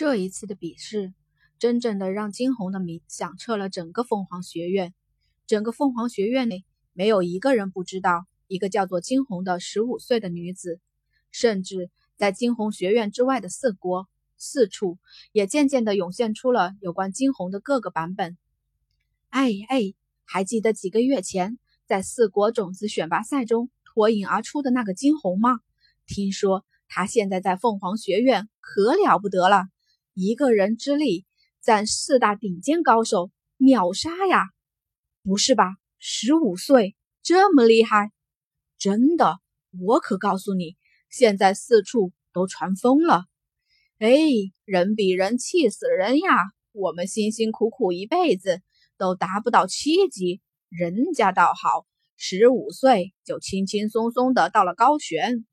这一次的比试，真正的让惊鸿的名响彻了整个凤凰学院。整个凤凰学院内，没有一个人不知道一个叫做惊鸿的十五岁的女子。甚至在惊鸿学院之外的四国、四处，也渐渐的涌现出了有关惊鸿的各个版本。哎哎，还记得几个月前在四国种子选拔赛中脱颖而出的那个惊鸿吗？听说他现在在凤凰学院可了不得了。一个人之力，占四大顶尖高手，秒杀呀！不是吧？十五岁这么厉害？真的？我可告诉你，现在四处都传疯了。哎，人比人气死人呀！我们辛辛苦苦一辈子都达不到七级，人家倒好，十五岁就轻轻松松的到了高悬。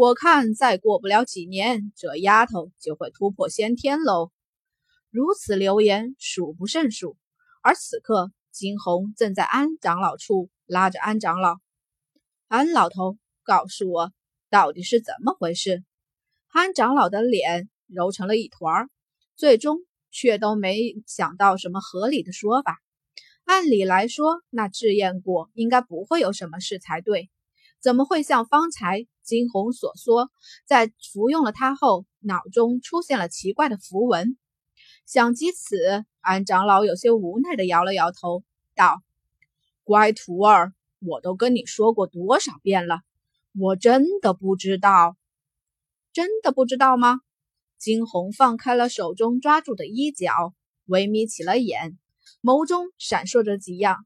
我看再过不了几年，这丫头就会突破先天喽。如此流言数不胜数，而此刻金红正在安长老处拉着安长老。安老头，告诉我到底是怎么回事？安长老的脸揉成了一团，最终却都没想到什么合理的说法。按理来说，那制验果应该不会有什么事才对。怎么会像方才金红所说，在服用了它后，脑中出现了奇怪的符文？想及此，安长老有些无奈的摇了摇头，道：“乖徒儿，我都跟你说过多少遍了，我真的不知道，真的不知道吗？”金红放开了手中抓住的衣角，微眯起了眼，眸中闪烁着几样，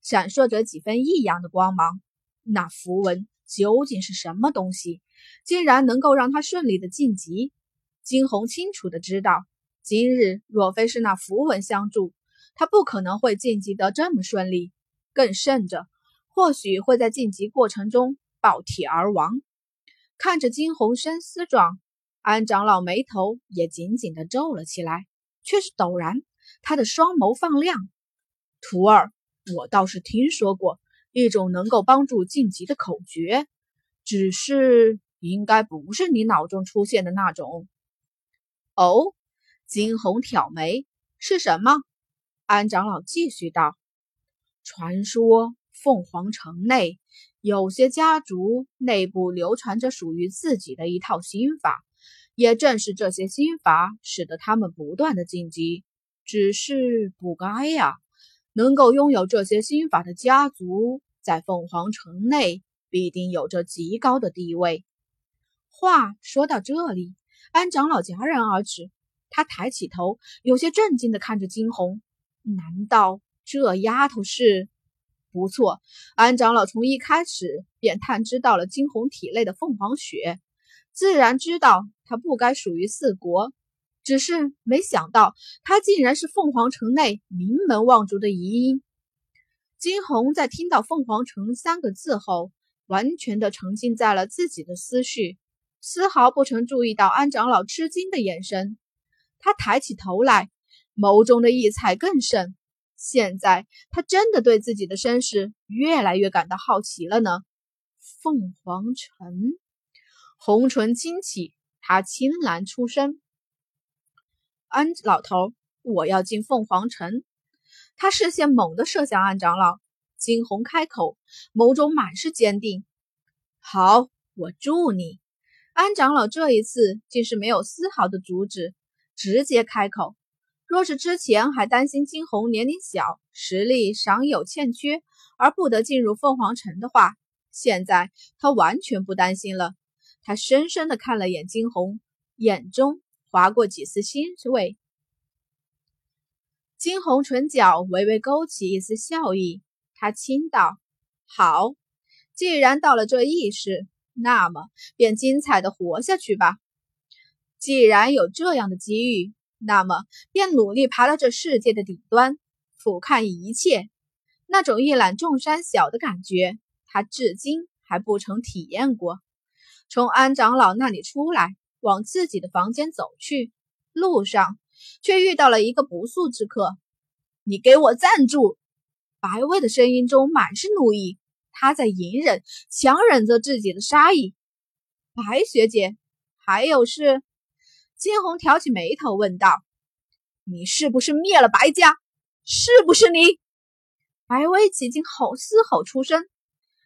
闪烁着几分异样的光芒。那符文究竟是什么东西，竟然能够让他顺利的晋级？金红清楚的知道，今日若非是那符文相助，他不可能会晋级得这么顺利。更甚者，或许会在晋级过程中爆体而亡。看着金红深思状，安长老眉头也紧紧的皱了起来，却是陡然，他的双眸放亮：“徒儿，我倒是听说过。”一种能够帮助晋级的口诀，只是应该不是你脑中出现的那种。哦，金红挑眉，是什么？安长老继续道：“传说凤凰城内有些家族内部流传着属于自己的一套心法，也正是这些心法使得他们不断的晋级。只是不该呀。”能够拥有这些心法的家族，在凤凰城内必定有着极高的地位。话说到这里，安长老戛然而止，他抬起头，有些震惊的看着惊鸿。难道这丫头是？不错，安长老从一开始便探知到了惊鸿体内的凤凰血，自然知道她不该属于四国。只是没想到，他竟然是凤凰城内名门望族的遗音。金红在听到“凤凰城”三个字后，完全的沉浸在了自己的思绪，丝毫不曾注意到安长老吃惊的眼神。他抬起头来，眸中的异彩更甚。现在他真的对自己的身世越来越感到好奇了呢。凤凰城，红唇轻启，他青蓝出身。安老头，我要进凤凰城。他视线猛地射向安长老。惊鸿开口，眸中满是坚定。好，我助你。安长老这一次竟是没有丝毫的阻止，直接开口。若是之前还担心惊鸿年龄小，实力尚有欠缺，而不得进入凤凰城的话，现在他完全不担心了。他深深的看了眼惊鸿，眼中。划过几丝欣慰，金红唇角微微勾起一丝笑意。他轻道：“好，既然到了这意识，那么便精彩的活下去吧。既然有这样的机遇，那么便努力爬到这世界的顶端，俯瞰一切。那种一览众山小的感觉，他至今还不曾体验过。从安长老那里出来。”往自己的房间走去，路上却遇到了一个不速之客。你给我站住！白薇的声音中满是怒意，他在隐忍，强忍着自己的杀意。白学姐，还有事？金红挑起眉头问道：“你是不是灭了白家？是不是你？”白薇几经吼嘶吼出声。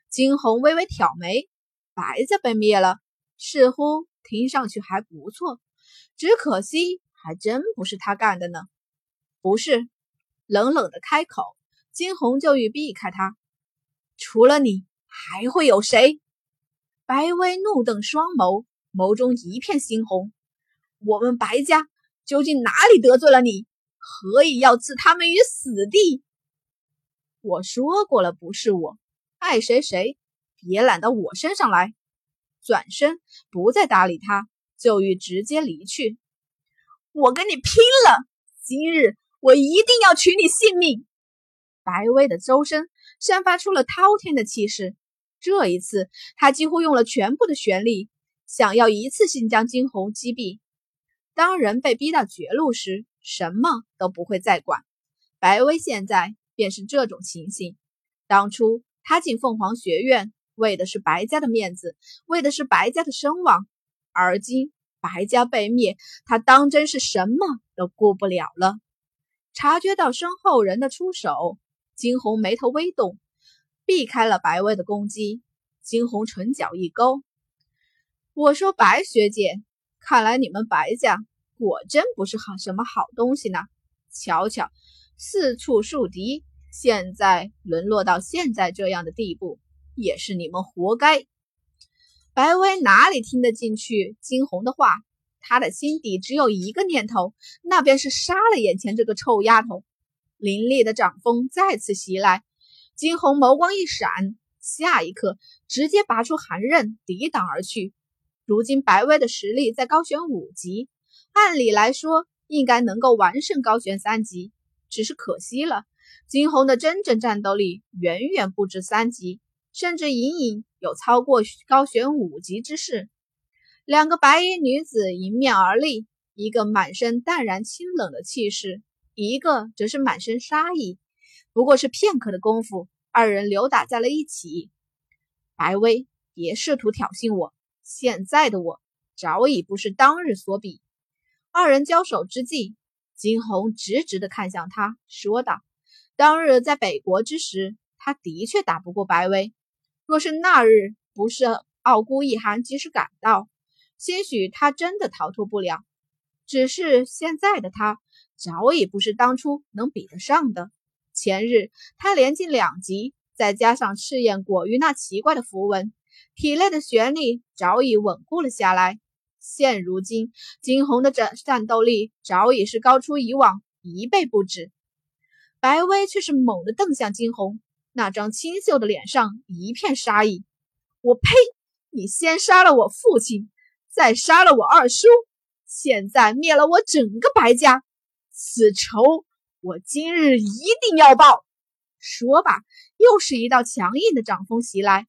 金红微微挑眉：“白家被灭了，似乎听上去还不错，只可惜还真不是他干的呢。”“不是。”冷冷的开口。金红就欲避开他。“除了你，还会有谁？”白薇怒瞪双眸，眸中一片猩红。我们白家究竟哪里得罪了你？何以要置他们于死地？我说过了，不是我，爱谁谁，别揽到我身上来。转身不再搭理他，就欲直接离去。我跟你拼了！今日我一定要取你性命！白薇的周身散发出了滔天的气势，这一次他几乎用了全部的全力，想要一次性将金红击毙。当人被逼到绝路时，什么都不会再管。白薇现在便是这种情形。当初他进凤凰学院，为的是白家的面子，为的是白家的声望。而今白家被灭，他当真是什么都顾不了了。察觉到身后人的出手，金红眉头微动，避开了白薇的攻击。金红唇角一勾：“我说白学姐。”看来你们白家果真不是好什么好东西呢！瞧瞧，四处树敌，现在沦落到现在这样的地步，也是你们活该。白薇哪里听得进去金红的话？他的心底只有一个念头，那便是杀了眼前这个臭丫头。凌厉的掌风再次袭来，金红眸光一闪，下一刻直接拔出寒刃抵挡而去。如今白薇的实力在高悬五级，按理来说应该能够完胜高悬三级，只是可惜了，金红的真正战斗力远远不止三级，甚至隐隐有超过高悬五级之势。两个白衣女子迎面而立，一个满身淡然清冷的气势，一个则是满身杀意。不过是片刻的功夫，二人扭打在了一起。白薇，别试图挑衅我。现在的我早已不是当日所比。二人交手之际，金红直直地看向他，说道：“当日在北国之时，他的确打不过白薇。若是那日不是傲孤一寒及时赶到，兴许他真的逃脱不了。只是现在的他早已不是当初能比得上的。前日他连进两级，再加上赤焰果于那奇怪的符文。”体内的玄力早已稳固了下来，现如今金红的战战斗力早已是高出以往一倍不止。白薇却是猛地瞪向金红，那张清秀的脸上一片杀意。我呸！你先杀了我父亲，再杀了我二叔，现在灭了我整个白家，此仇我今日一定要报！说吧，又是一道强硬的掌风袭来。